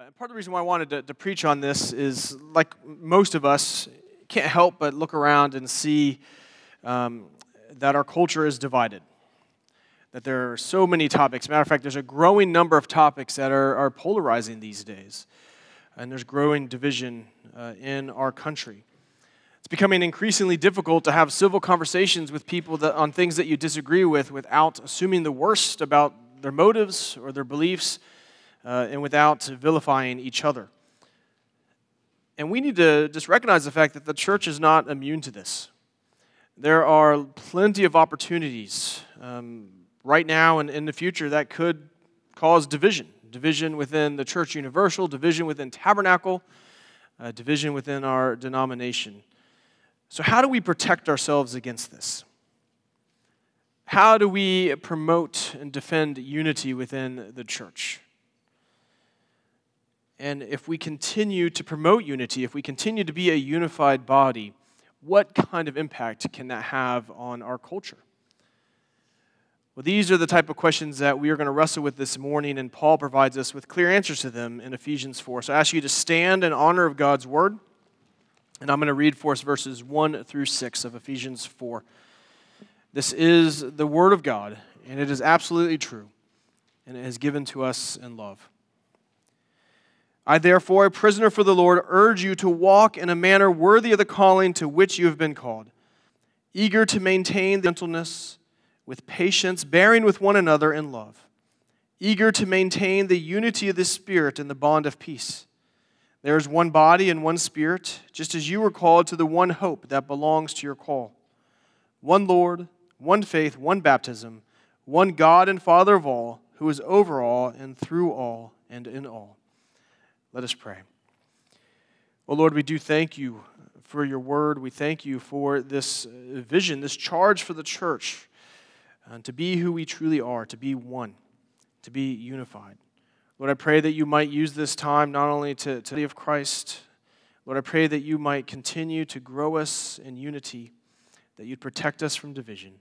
And part of the reason why I wanted to, to preach on this is, like most of us, can't help but look around and see um, that our culture is divided. That there are so many topics. Matter of fact, there's a growing number of topics that are, are polarizing these days. And there's growing division uh, in our country. It's becoming increasingly difficult to have civil conversations with people that, on things that you disagree with without assuming the worst about their motives or their beliefs uh, and without vilifying each other. And we need to just recognize the fact that the church is not immune to this. There are plenty of opportunities um, right now and in the future that could cause division division within the church universal, division within tabernacle, uh, division within our denomination. So, how do we protect ourselves against this? How do we promote and defend unity within the church? And if we continue to promote unity, if we continue to be a unified body, what kind of impact can that have on our culture? Well, these are the type of questions that we are going to wrestle with this morning, and Paul provides us with clear answers to them in Ephesians 4. So I ask you to stand in honor of God's word, and I'm going to read for us verses 1 through 6 of Ephesians 4. This is the word of God, and it is absolutely true, and it is given to us in love. I, therefore, a prisoner for the Lord, urge you to walk in a manner worthy of the calling to which you have been called, eager to maintain the gentleness with patience, bearing with one another in love, eager to maintain the unity of the Spirit in the bond of peace. There is one body and one Spirit, just as you were called to the one hope that belongs to your call. One Lord, one faith, one baptism, one God and Father of all, who is over all and through all and in all. Let us pray. Well, Lord, we do thank you for your word. We thank you for this uh, vision, this charge for the church uh, to be who we truly are, to be one, to be unified. Lord, I pray that you might use this time not only to, to of Christ, Lord, I pray that you might continue to grow us in unity, that you'd protect us from division.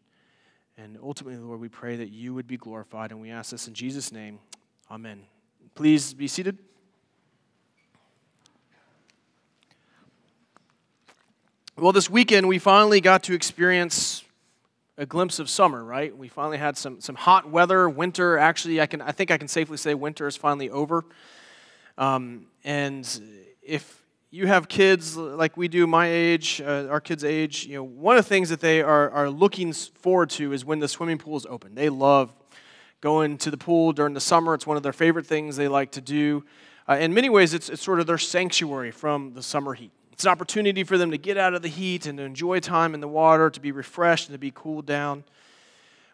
And ultimately, Lord, we pray that you would be glorified, and we ask this in Jesus' name. Amen. Please be seated. Well, this weekend we finally got to experience a glimpse of summer, right? We finally had some, some hot weather. Winter, actually, I, can, I think I can safely say winter is finally over. Um, and if you have kids like we do, my age, uh, our kids' age, you know, one of the things that they are, are looking forward to is when the swimming pool is open. They love going to the pool during the summer. It's one of their favorite things they like to do. Uh, in many ways, it's, it's sort of their sanctuary from the summer heat. It's an opportunity for them to get out of the heat and to enjoy time in the water, to be refreshed and to be cooled down.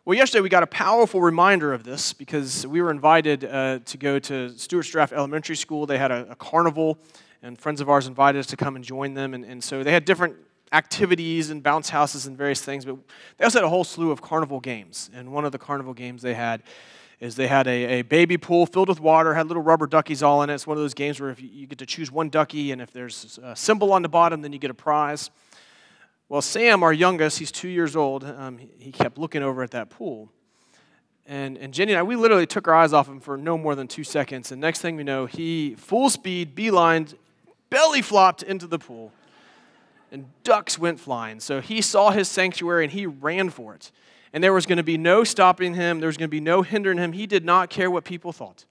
Well, yesterday we got a powerful reminder of this because we were invited uh, to go to Stuarts Draft Elementary School. They had a, a, carnival, and friends of ours invited us to come and join them. And, and so they had different activities and bounce houses and various things, but they also had a whole slew of carnival games. And one of the carnival games they had is they had a, a baby pool filled with water, had little rubber duckies all in it. It's one of those games where if you, you get to choose one ducky, and if there's a symbol on the bottom, then you get a prize. Well, Sam, our youngest, he's two years old, um, he kept looking over at that pool. And, and Jenny and I, we literally took our eyes off him for no more than two seconds. And next thing we know, he full speed, beelined, belly flopped into the pool. And ducks went flying. So he saw his sanctuary and he ran for it and there was going to be no stopping him, there was going to be no hindering him. He did not care what people thought.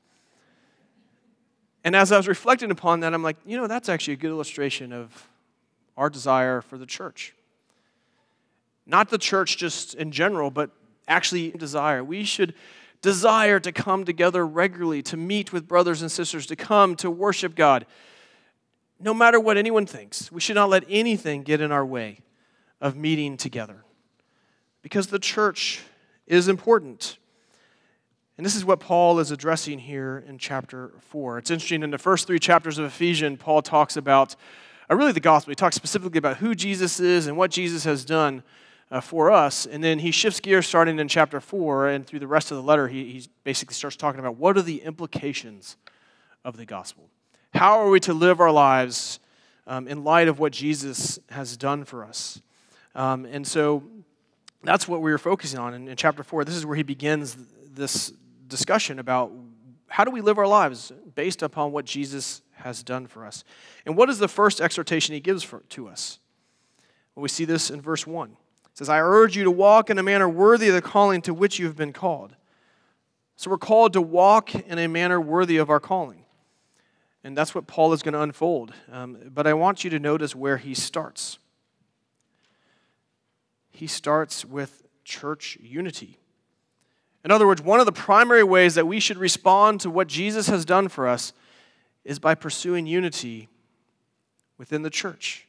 And as I was reflecting upon that, I'm like, you know, that's actually a good illustration of our desire for the church. Not the church just in general, but actually desire. We should desire to come together regularly, to meet with brothers and sisters, to come to worship God. No matter what anyone thinks, we should not let anything get in our way of meeting together because the church is important. And this is what Paul is addressing here in chapter 4. It's interesting, in the first three chapters of Ephesians, Paul talks about uh, really the gospel. He talks specifically about who Jesus is and what Jesus has done uh, for us. And then he shifts gears starting in chapter 4, and through the rest of the letter, he, he basically starts talking about what are the implications of the gospel. How are we to live our lives um, in light of what Jesus has done for us? Um, and so that's what we were focusing on in, in chapter 4. This is where he begins this discussion about how do we live our lives based upon what Jesus has done for us? And what is the first exhortation he gives for, to us? Well, we see this in verse 1. It says, I urge you to walk in a manner worthy of the calling to which you have been called. So we're called to walk in a manner worthy of our calling. And that's what Paul is going to unfold. Um, but I want you to notice where he starts. He starts with church unity. In other words, one of the primary ways that we should respond to what Jesus has done for us is by pursuing unity within the church.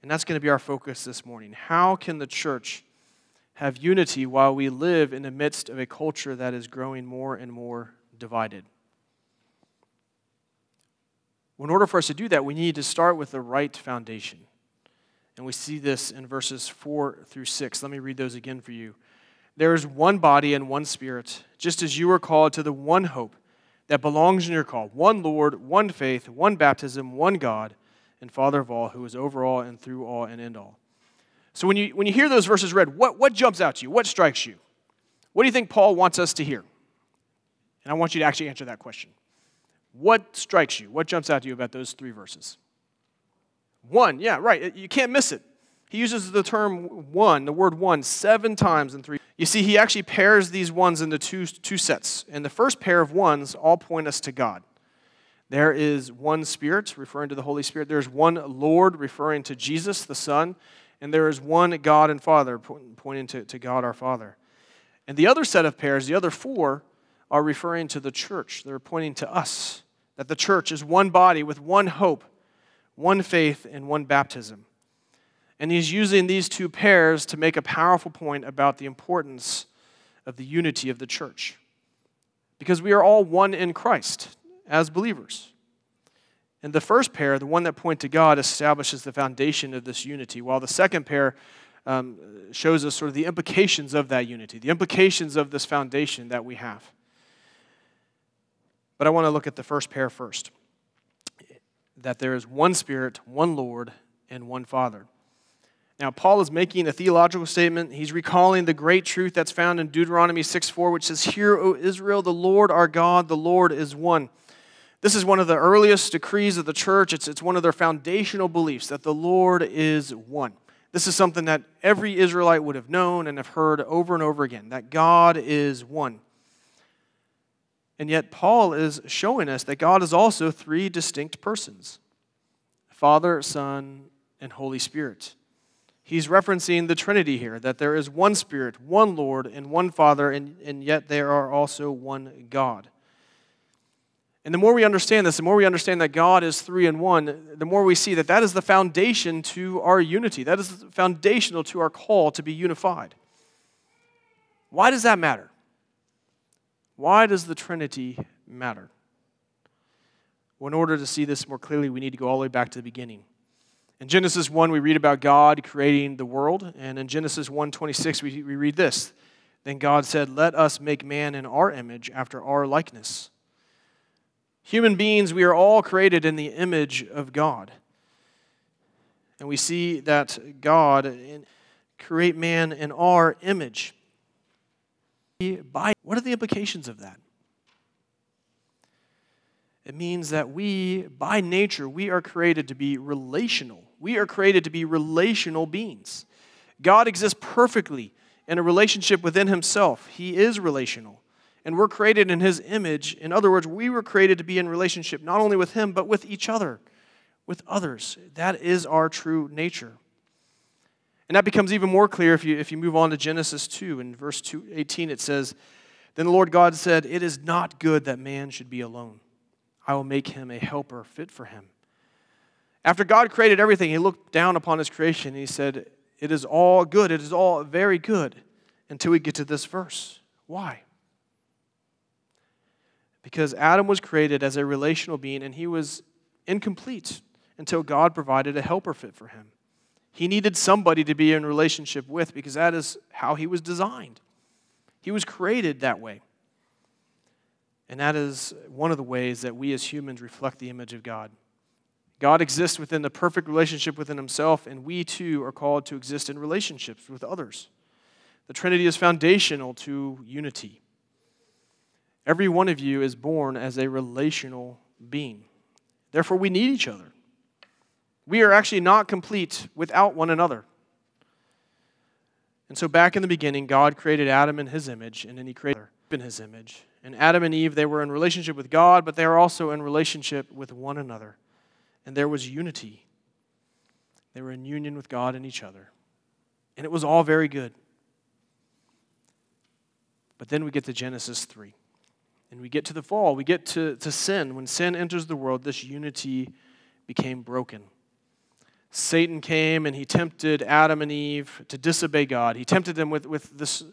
And that's going to be our focus this morning. How can the church have unity while we live in the midst of a culture that is growing more and more divided? In order for us to do that, we need to start with the right foundation. And we see this in verses 4 through 6. Let me read those again for you. There is one body and one spirit, just as you are called to the one hope that belongs in your call one Lord, one faith, one baptism, one God, and Father of all, who is over all and through all and in all. So when you, when you hear those verses read, what, what jumps out to you? What strikes you? What do you think Paul wants us to hear? And I want you to actually answer that question. What strikes you? What jumps out to you about those three verses? One, yeah, right. You can't miss it. He uses the term one, the word one, seven times in three. You see, he actually pairs these ones into two, two sets. And the first pair of ones all point us to God. There is one Spirit, referring to the Holy Spirit. There's one Lord, referring to Jesus, the Son. And there is one God and Father, pointing to, to God our Father. And the other set of pairs, the other four, are referring to the church. They're pointing to us, that the church is one body with one hope, one faith, and one baptism. And he's using these two pairs to make a powerful point about the importance of the unity of the church. Because we are all one in Christ as believers. And the first pair, the one that point to God, establishes the foundation of this unity, while the second pair um, shows us sort of the implications of that unity, the implications of this foundation that we have. But I want to look at the first pair first that there is one Spirit, one Lord, and one Father. Now, Paul is making a theological statement. He's recalling the great truth that's found in Deuteronomy 6 4, which says, Hear, O Israel, the Lord our God, the Lord is one. This is one of the earliest decrees of the church. It's, it's one of their foundational beliefs that the Lord is one. This is something that every Israelite would have known and have heard over and over again that God is one. And yet, Paul is showing us that God is also three distinct persons Father, Son, and Holy Spirit. He's referencing the Trinity here, that there is one Spirit, one Lord, and one Father, and, and yet there are also one God. And the more we understand this, the more we understand that God is three in one, the more we see that that is the foundation to our unity. That is foundational to our call to be unified. Why does that matter? Why does the Trinity matter? Well, in order to see this more clearly, we need to go all the way back to the beginning. In Genesis 1, we read about God creating the world, and in Genesis 1:26, we, we read this. Then God said, Let us make man in our image, after our likeness. Human beings, we are all created in the image of God. And we see that God create man in our image by what are the implications of that? It means that we, by nature, we are created to be relational. We are created to be relational beings. God exists perfectly in a relationship within himself. He is relational. And we're created in his image. In other words, we were created to be in relationship not only with him, but with each other, with others. That is our true nature. And that becomes even more clear if you, if you move on to Genesis 2. In verse 2, 18, it says, Then the Lord God said, It is not good that man should be alone. I will make him a helper fit for him. After God created everything, he looked down upon his creation and he said, It is all good. It is all very good until we get to this verse. Why? Because Adam was created as a relational being and he was incomplete until God provided a helper fit for him. He needed somebody to be in relationship with because that is how he was designed. He was created that way. And that is one of the ways that we as humans reflect the image of God. God exists within the perfect relationship within himself, and we too are called to exist in relationships with others. The Trinity is foundational to unity. Every one of you is born as a relational being. Therefore, we need each other. We are actually not complete without one another. And so, back in the beginning, God created Adam in his image, and then he created in his image. And Adam and Eve, they were in relationship with God, but they were also in relationship with one another. And there was unity. They were in union with God and each other. And it was all very good. But then we get to Genesis 3. And we get to the fall. We get to, to sin. When sin enters the world, this unity became broken. Satan came and he tempted Adam and Eve to disobey God. He tempted them with, with this,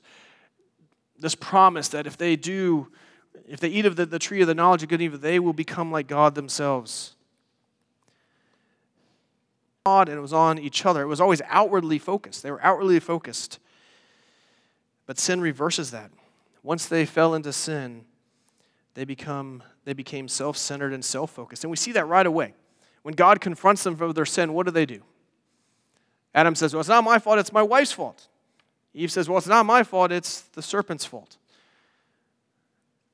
this promise that if they do, if they eat of the, the tree of the knowledge of good and evil, they will become like God themselves. God, and it was on each other. It was always outwardly focused. They were outwardly focused. But sin reverses that. Once they fell into sin, they become they became self-centered and self-focused. And we see that right away. When God confronts them for their sin, what do they do? Adam says, Well, it's not my fault, it's my wife's fault. Eve says, Well, it's not my fault, it's the serpent's fault.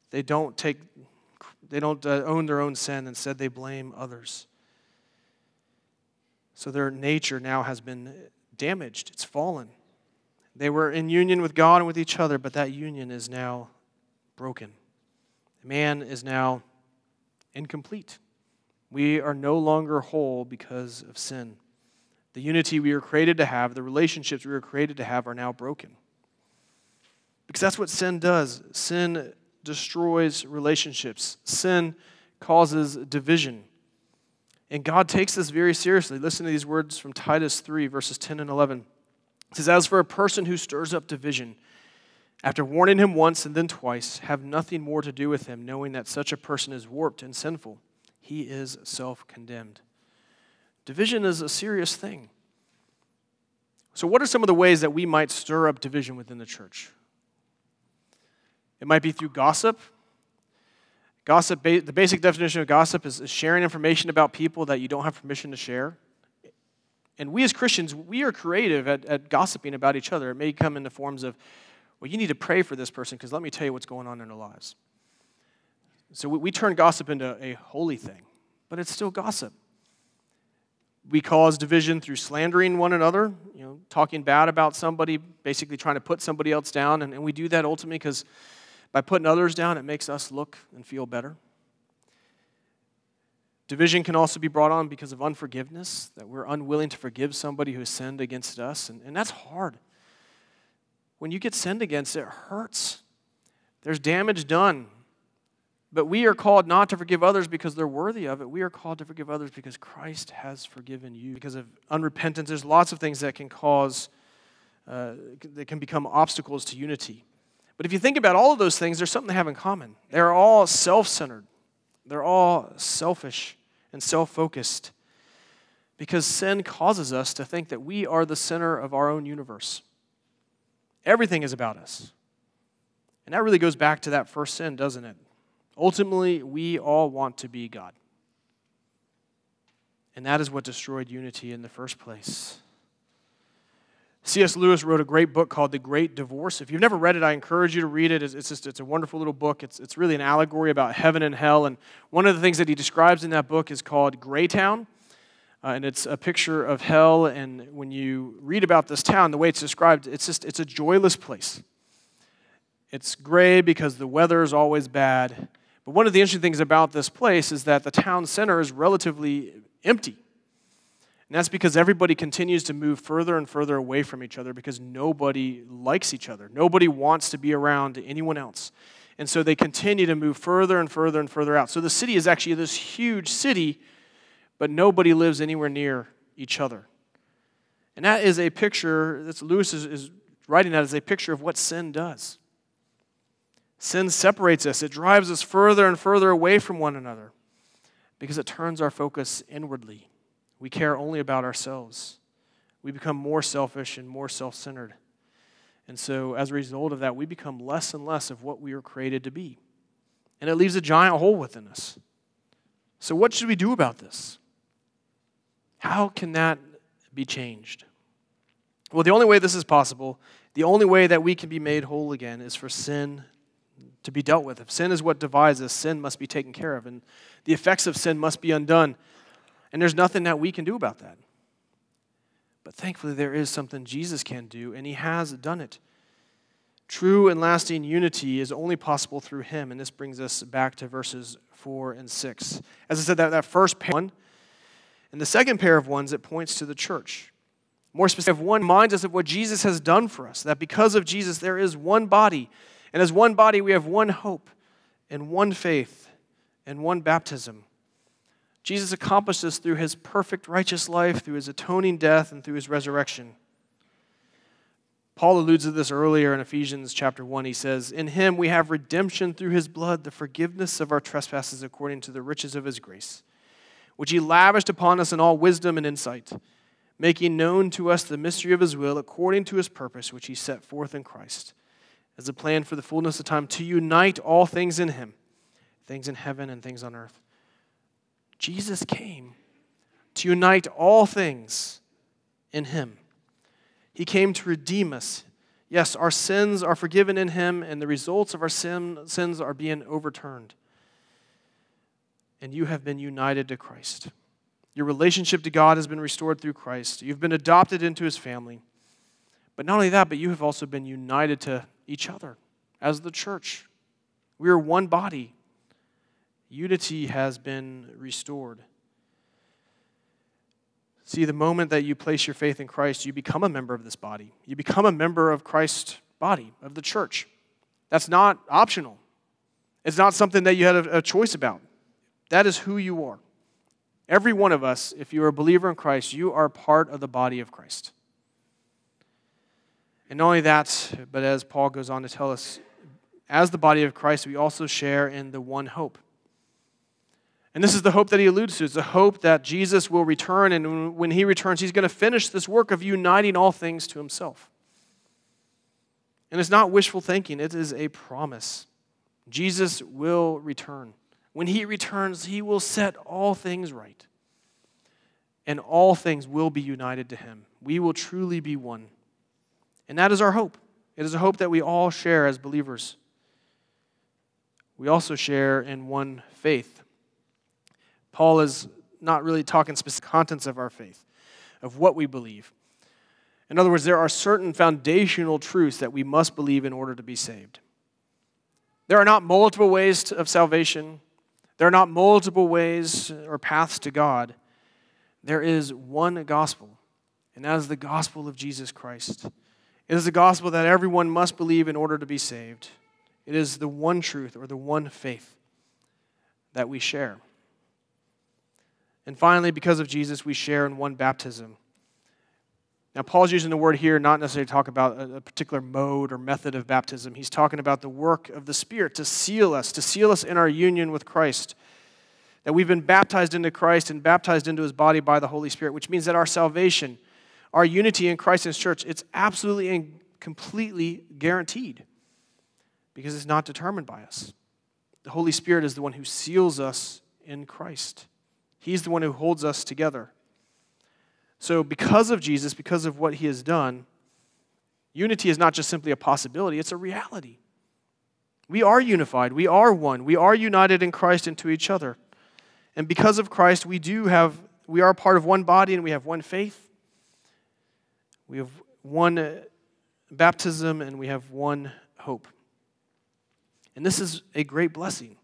They don't take, they don't uh, own their own sin. Instead, they blame others. So their nature now has been damaged, it's fallen. They were in union with God and with each other, but that union is now broken. Man is now incomplete. We are no longer whole because of sin. The unity we were created to have, the relationships we were created to have, are now broken. Because that's what sin does. Sin destroys relationships, sin causes division. And God takes this very seriously. Listen to these words from Titus 3, verses 10 and 11. It says, As for a person who stirs up division, after warning him once and then twice, have nothing more to do with him, knowing that such a person is warped and sinful he is self condemned. Division is a serious thing. So, what are some of the ways that we might stir up division within the church? It might be through gossip. Gossip, the basic definition of gossip is sharing information about people that you don't have permission to share. And we as Christians, we are creative at, at gossiping about each other. It may come in the forms of, well, you need to pray for this person because let me tell you what's going on in their lives. So we, we turn gossip into a holy thing, but it's still gossip. We cause division through slandering one another, you know, talking bad about somebody, basically trying to put somebody else down. And, and we do that ultimately because by putting others down, it makes us look and feel better. Division can also be brought on because of unforgiveness, that we're unwilling to forgive somebody who has sinned against us. And, and that's hard. When you get sinned against, it hurts. There's damage done. But we are called not to forgive others because they're worthy of it. We are called to forgive others because Christ has forgiven you. Because of unrepentance, there's lots of things that can cause, uh, that can become obstacles to unity. But if you think about all of those things, there's something they have in common. They're all self centered, they're all selfish and self focused. Because sin causes us to think that we are the center of our own universe. Everything is about us. And that really goes back to that first sin, doesn't it? Ultimately, we all want to be God. And that is what destroyed unity in the first place. C.S. Lewis wrote a great book called The Great Divorce. If you've never read it, I encourage you to read it. It's, just, it's a wonderful little book. It's, it's really an allegory about heaven and hell. And one of the things that he describes in that book is called Greytown. Uh, and it's a picture of hell. And when you read about this town, the way it's described, it's just it's a joyless place. It's gray because the weather is always bad. But one of the interesting things about this place is that the town center is relatively empty. And that's because everybody continues to move further and further away from each other because nobody likes each other. Nobody wants to be around anyone else. And so they continue to move further and further and further out. So the city is actually this huge city, but nobody lives anywhere near each other. And that is a picture, that's Lewis is, is writing that as a picture of what sin does. Sin separates us, it drives us further and further away from one another because it turns our focus inwardly. We care only about ourselves. We become more selfish and more self centered. And so, as a result of that, we become less and less of what we were created to be. And it leaves a giant hole within us. So, what should we do about this? How can that be changed? Well, the only way this is possible, the only way that we can be made whole again, is for sin to be dealt with. If sin is what divides us, sin must be taken care of, and the effects of sin must be undone. And there's nothing that we can do about that. But thankfully, there is something Jesus can do, and he has done it. True and lasting unity is only possible through him, and this brings us back to verses 4 and 6. As I said, that, that first pair, one, and the second pair of ones, it points to the church. More specific, one reminds us of what Jesus has done for us, that because of Jesus, there is one body. And as one body, we have one hope and one faith and one baptism. Jesus accomplished this through his perfect righteous life, through his atoning death, and through his resurrection. Paul alludes to this earlier in Ephesians chapter 1. He says, In him we have redemption through his blood, the forgiveness of our trespasses according to the riches of his grace, which he lavished upon us in all wisdom and insight, making known to us the mystery of his will according to his purpose, which he set forth in Christ, as a plan for the fullness of time to unite all things in him, things in heaven and things on earth Jesus came to unite all things in Him. He came to redeem us. Yes, our sins are forgiven in Him, and the results of our sin, sins are being overturned. And you have been united to Christ. Your relationship to God has been restored through Christ. You've been adopted into His family. But not only that, but you have also been united to each other as the church. We are one body, unity has been restored. See, the moment that you place your faith in Christ, you become a member of this body. You become a member of Christ's body, of the church. That's not optional. It's not something that you had a, choice about. That is who you are. Every one of us, if you are a believer in Christ, you are part of the body of Christ. And not only that, but as Paul goes on to tell us, as the body of Christ, we also share in the one hope. And this is the hope that he alludes to. It's the hope that Jesus will return, and when he returns, he's going to finish this work of uniting all things to himself. And it's not wishful thinking, it is a promise. Jesus will return. When he returns, he will set all things right, and all things will be united to him. We will truly be one. And that is our hope. It is a hope that we all share as believers. We also share in one faith. Paul is not really talking specific contents of our faith, of what we believe. In other words, there are certain foundational truths that we must believe in order to be saved. There are not multiple ways of salvation. There are not multiple ways or paths to God. There is one gospel, and that is the gospel of Jesus Christ. It is the gospel that everyone must believe in order to be saved. It is the one truth or the one faith that we share. And finally, because of Jesus, we share in one baptism. Now, Paul's using the word here not necessarily to talk about a, particular mode or method of baptism. He's talking about the work of the Spirit to seal us, to seal us in our union with Christ. That we've been baptized into Christ and baptized into his body by the Holy Spirit, which means that our salvation, our unity in Christ and his church, it's absolutely and completely guaranteed because it's not determined by us. The Holy Spirit is the one who seals us in Christ. He's the one who holds us together. So, because of Jesus, because of what he has done, unity is not just simply a possibility, it's a reality. We are unified, we are one, we are united in Christ and to each other. And because of Christ, we do have, we are part of one body and we have one faith. We have one uh, baptism and we have one hope. And this is a great blessing.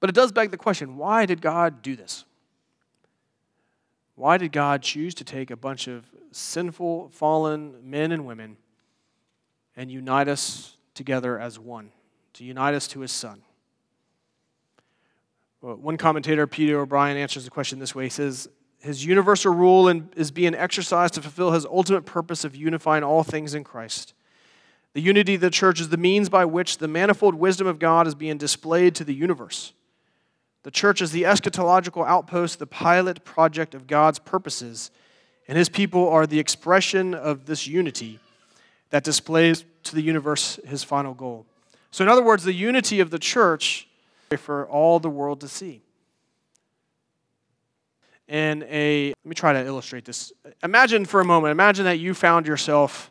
But it does beg the question why did God do this? Why did God choose to take a bunch of sinful, fallen men and women and unite us together as one, to unite us to his Son? Well, one commentator, Peter O'Brien, answers the question this way. He says, His universal rule is being exercised to fulfill his ultimate purpose of unifying all things in Christ. The unity of the church is the means by which the manifold wisdom of God is being displayed to the universe. The church is the eschatological outpost, the pilot project of God's purposes, and his people are the expression of this unity that displays to the universe his final goal. So, in other words, the unity of the church for all the world to see. And a, let me try to illustrate this. Imagine for a moment, imagine that you found yourself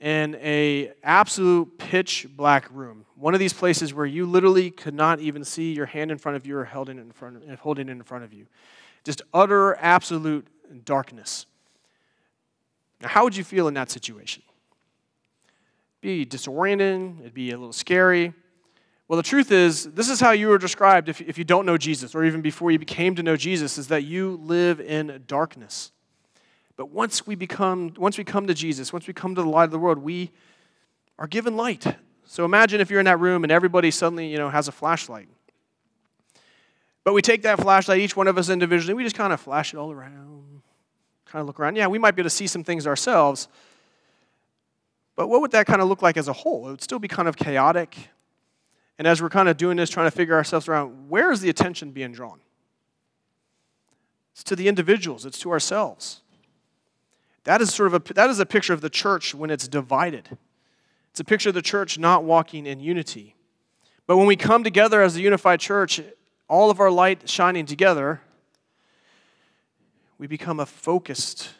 in a absolute pitch black room. One of these places where you literally could not even see your hand in front of you or held in front of, holding it in front of you. Just utter absolute darkness. Now, how would you feel in that situation? Be disoriented, it'd be a little scary. Well, the truth is, this is how you were described if, if you don't know Jesus, or even before you came to know Jesus, is that you live in darkness. But once we become, once we come to Jesus, once we come to the light of the world, we are given light. So imagine if you're in that room and everybody suddenly, you know, has a flashlight. But we take that flashlight, each one of us individually, we just kind of flash it all around, kind of look around. Yeah, we might be able to see some things ourselves. But what would that kind of look like as a whole? It would still be kind of chaotic. And as we're kind of doing this, trying to figure ourselves around, where is the attention being drawn? It's to the individuals, it's to ourselves. That is sort of a, that is a picture of the church when it's divided. It's a picture of the church not walking in unity. But when we come together as a unified church, all of our light shining together, we become a focused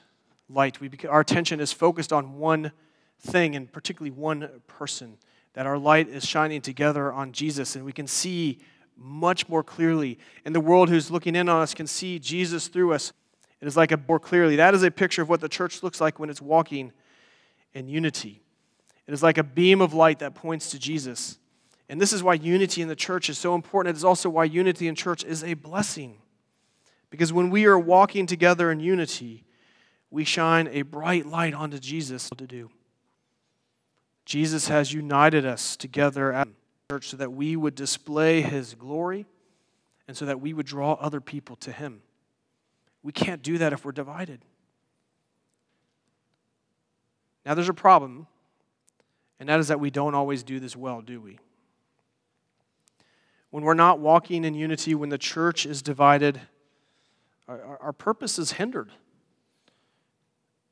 light. We our attention is focused on one thing, and particularly one person. That our light is shining together on Jesus, and we can see much more clearly. And the world who's looking in on us can see Jesus through us. It is like a more clearly. That is a picture of what the church looks like when it's walking in unity. It is like a beam of light that points to Jesus. And this is why unity in the church is so important. It is also why unity in church is a blessing. Because when we are walking together in unity, we shine a bright light onto Jesus to do. Jesus has united us together at church so that we would display his glory and so that we would draw other people to him. We can't do that if we're divided. Now, there's a problem, and that is that we don't always do this well, do we? When we're not walking in unity, when the church is divided, our, our purpose is hindered.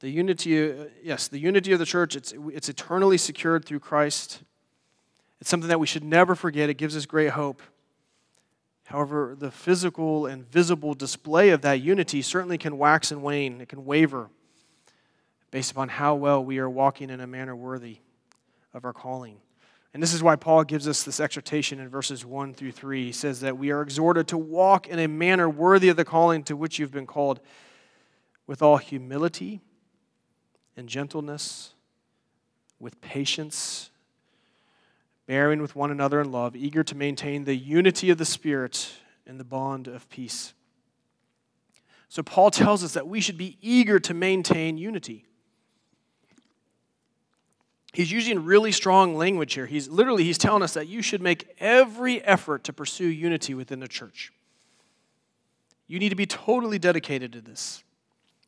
The unity, uh, yes, the unity of the church, it's, it's eternally secured through Christ. It's something that we should never forget. It gives us great hope. However, the physical and visible display of that unity certainly can wax and wane, it can waver based upon how well we are walking in a manner worthy of our calling. And this is why Paul gives us this exhortation in verses 1 through 3. He says that we are exhorted to walk in a manner worthy of the calling to which you've been called with all humility and gentleness, with patience bearing with one another in love, eager to maintain the unity of the Spirit in the bond of peace. So, Paul tells us that we should be eager to maintain unity. He's using really strong language here. He's literally he's telling us that you should make every effort to pursue unity within the church. You need to be totally dedicated to this.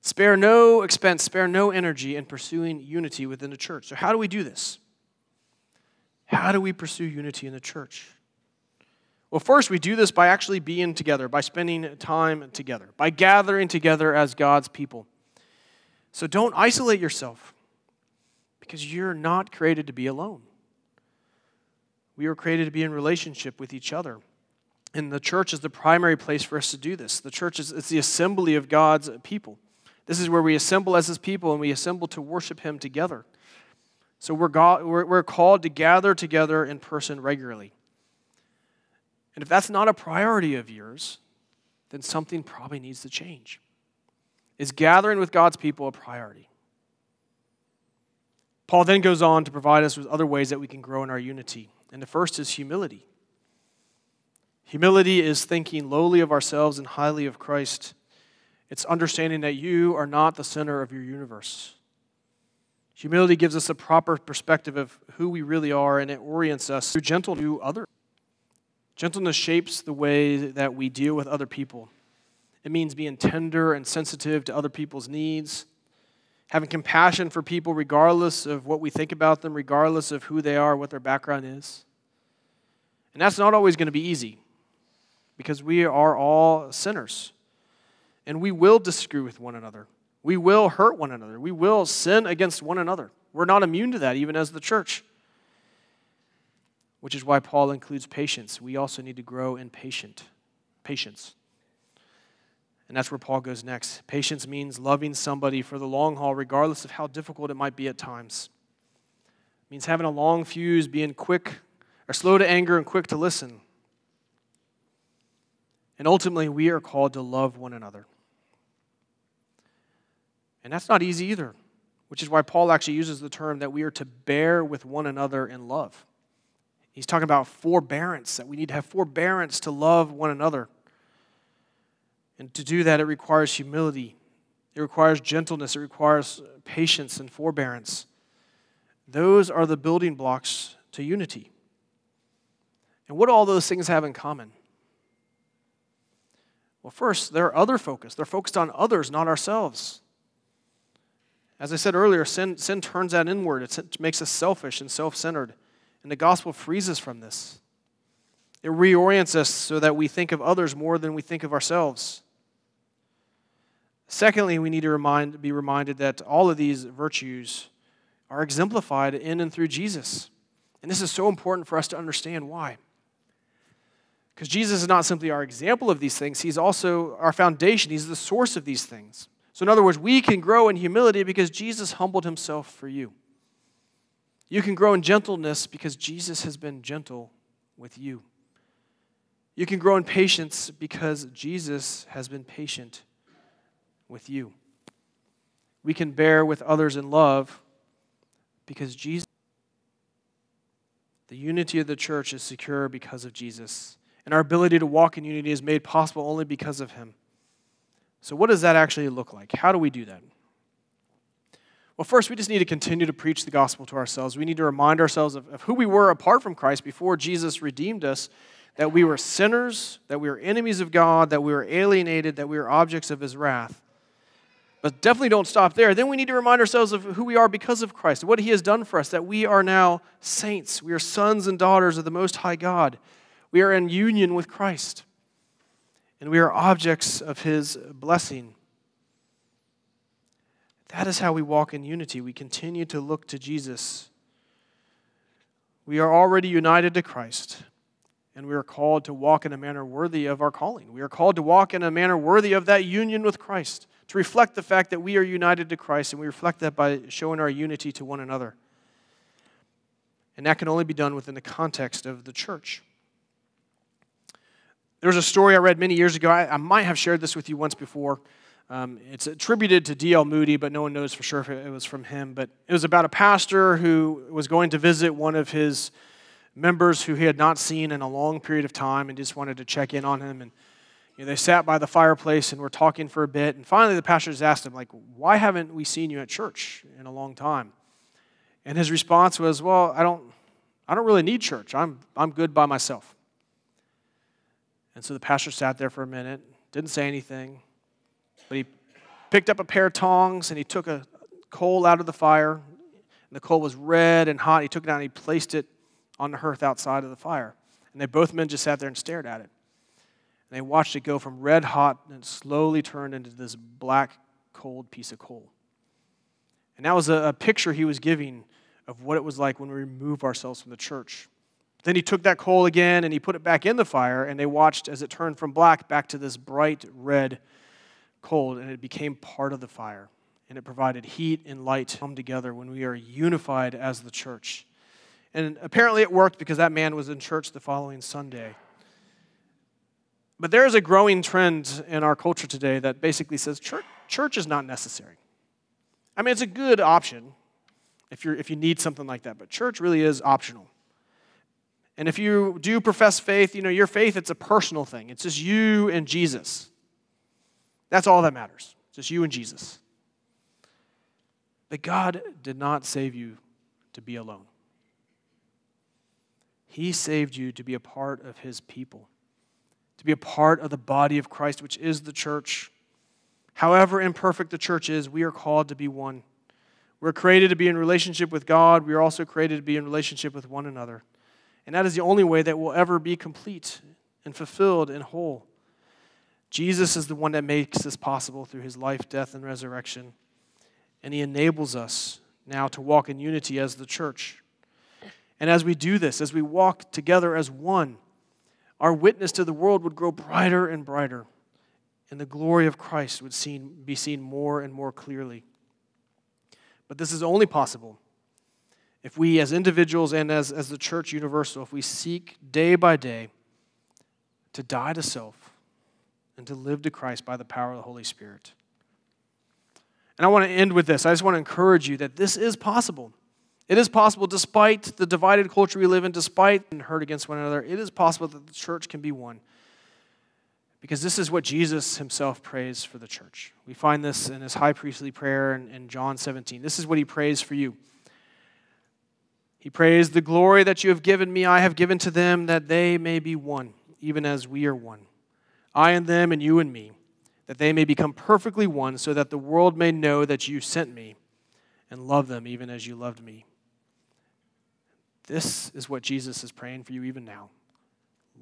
Spare no expense, spare no energy in pursuing unity within the church. So, how do we do this? How do we pursue unity in the church? Well, first, we do this by actually being together, by spending time together, by gathering together as God's people. So don't isolate yourself because you're not created to be alone. We were created to be in relationship with each other. And the church is the primary place for us to do this. The church is it's the assembly of God's people. This is where we assemble as his people and we assemble to worship him together. So we're, God, we're, we're called to gather together in person regularly. And if that's not a priority of yours, then something probably needs to change. Is gathering with God's people a priority? Paul then goes on to provide us with other ways that we can grow in our unity. And the first is humility. Humility is thinking lowly of ourselves and highly of Christ. It's understanding that you are not the center of your universe. Humility gives us a proper perspective of who we really are, and it orients us through gentle to others. Gentleness shapes the way that we deal with other people. It means being tender and sensitive to other people's needs, having compassion for people regardless of what we think about them, regardless of who they are, what their background is. And that's not always going to be easy because we are all sinners and we will disagree with one another. We will hurt one another. We will sin against one another. We're not immune to that, even as the church. Which is why Paul includes patience. We also need to grow in patient, patience. And that's where Paul goes next. Patience means loving somebody for the long haul, regardless of how difficult it might be at times. It means having a long fuse, being quick or slow to anger and quick to listen. And ultimately, we are called to love one another. And that's not easy either, which is why Paul actually uses the term that we are to bear with one another in love. He's talking about forbearance, that we need to have forbearance to love one another. And to do that, it requires humility, it requires gentleness, it requires patience and forbearance. Those are the building blocks to unity. And what do all those things have in common? Well, first, they're other focused. They're focused on others, not ourselves. As I said earlier, sin, sin turns that inward. It makes us selfish and self centered. And the gospel frees us from this. It reorients us so that we think of others more than we think of ourselves. Secondly, we need to remind, be reminded that all of these virtues are exemplified in and through Jesus. And this is so important for us to understand why. Because Jesus is not simply our example of these things, He's also our foundation, He's the source of these things. So, in other words, we can grow in humility because Jesus humbled Himself for you. You can grow in gentleness because Jesus has been gentle with you. You can grow in patience because Jesus has been patient with you. We can bear with others in love because Jesus, the unity of the church is secure because of Jesus. And our ability to walk in unity is made possible only because of him. So, what does that actually look like? How do we do that? Well, first, we just need to continue to preach the gospel to ourselves. We need to remind ourselves of, of who we were apart from Christ before Jesus redeemed us that we were sinners, that we were enemies of God, that we were alienated, that we were objects of his wrath. But definitely don't stop there. Then we need to remind ourselves of who we are because of Christ, what He has done for us, that we are now saints. We are sons and daughters of the Most High God. We are in union with Christ, and we are objects of His blessing. That is how we walk in unity. We continue to look to Jesus. We are already united to Christ, and we are called to walk in a manner worthy of our calling. We are called to walk in a manner worthy of that union with Christ to reflect the fact that we are united to Christ, and we reflect that by showing our unity to one another. And that can only be done within the context of the church. There was a story I read many years ago. I, I might have shared this with you once before. Um, it's attributed to D.L. Moody, but no one knows for sure if it was from him. But it was about a pastor who was going to visit one of his members who he had not seen in a long period of time and just wanted to check in on him. And you know, they sat by the fireplace and were talking for a bit. And finally, the pastor just asked him, like, why haven't we seen you at church in a long time? And his response was, well, I don't, I don't really need church. I'm, I'm good by myself. And so the pastor sat there for a minute, didn't say anything, but he picked up a pair of tongs and he took a coal out of the fire. And the coal was red and hot. He took it out and he placed it on the hearth outside of the fire. And they both men just sat there and stared at it. And they watched it go from red hot and slowly turned into this black, cold piece of coal. And that was a, a picture he was giving of what it was like when we remove ourselves from the church. Then he took that coal again and he put it back in the fire, and they watched as it turned from black back to this bright red coal, and it became part of the fire. And it provided heat and light come together when we are unified as the church. And apparently it worked because that man was in church the following Sunday. But there is a growing trend in our culture today that basically says church, church is not necessary. I mean, it's a good option if, you're, if you need something like that, but church really is optional. And if you do profess faith, you know, your faith, it's a personal thing. It's just you and Jesus. That's all that matters. It's just you and Jesus. But God did not save you to be alone. He saved you to be a part of His people to be a part of the body of Christ, which is the church. However imperfect the church is, we are called to be one. We're created to be in relationship with God. We are also created to be in relationship with one another. And that is the only way that we'll ever be complete and fulfilled and whole. Jesus is the one that makes this possible through his life, death, and resurrection. And he enables us now to walk in unity as the church. And as we do this, as we walk together as one, our witness to the world would grow brighter and brighter, and the glory of Christ would seen, be seen more and more clearly. But this is only possible if we as individuals and as, as the church universal, if we seek day by day to die to self and to live to Christ by the power of the Holy Spirit. And I want to end with this. I just want to encourage you that this is possible. It is possible, despite the divided culture we live in, despite and hurt against one another, it is possible that the church can be one. Because this is what Jesus himself prays for the church. We find this in his high priestly prayer in, in John 17. This is what he prays for you. He prays, The glory that you have given me, I have given to them, that they may be one, even as we are one. I and them, and you and me, that they may become perfectly one, so that the world may know that you sent me and love them even as you loved me. This is what Jesus is praying for you even now.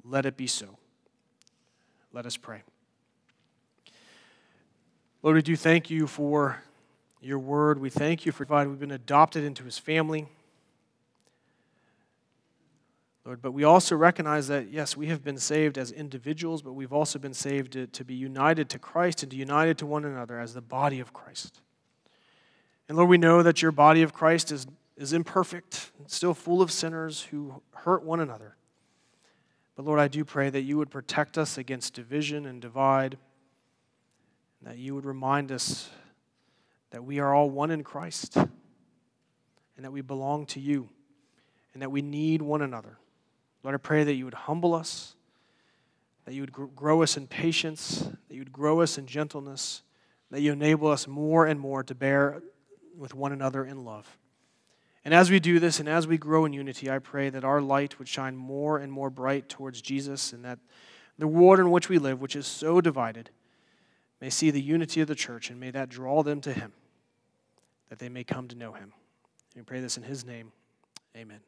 Let it be so. Let us pray. Lord, we do thank you for your word. We thank you for providing we've been adopted into his family. Lord, but we also recognize that, yes, we have been saved as individuals, but we've also been saved to, to be united to Christ and to be united to one another as the body of Christ. And Lord, we know that your body of Christ is, is imperfect, still full of sinners who hurt one another. But Lord, I do pray that you would protect us against division and divide, and that you would remind us that we are all one in Christ, and that we belong to you, and that we need one another. Lord, I pray that you would humble us, that you would grow us in patience, that you would grow us in gentleness, that you enable us more and more to bear with one another in love. And as we do this and as we grow in unity, I pray that our light would shine more and more bright towards Jesus and that the world in which we live, which is so divided, may see the unity of the church and may that draw them to Him, that they may come to know Him. And we pray this in His name. Amen.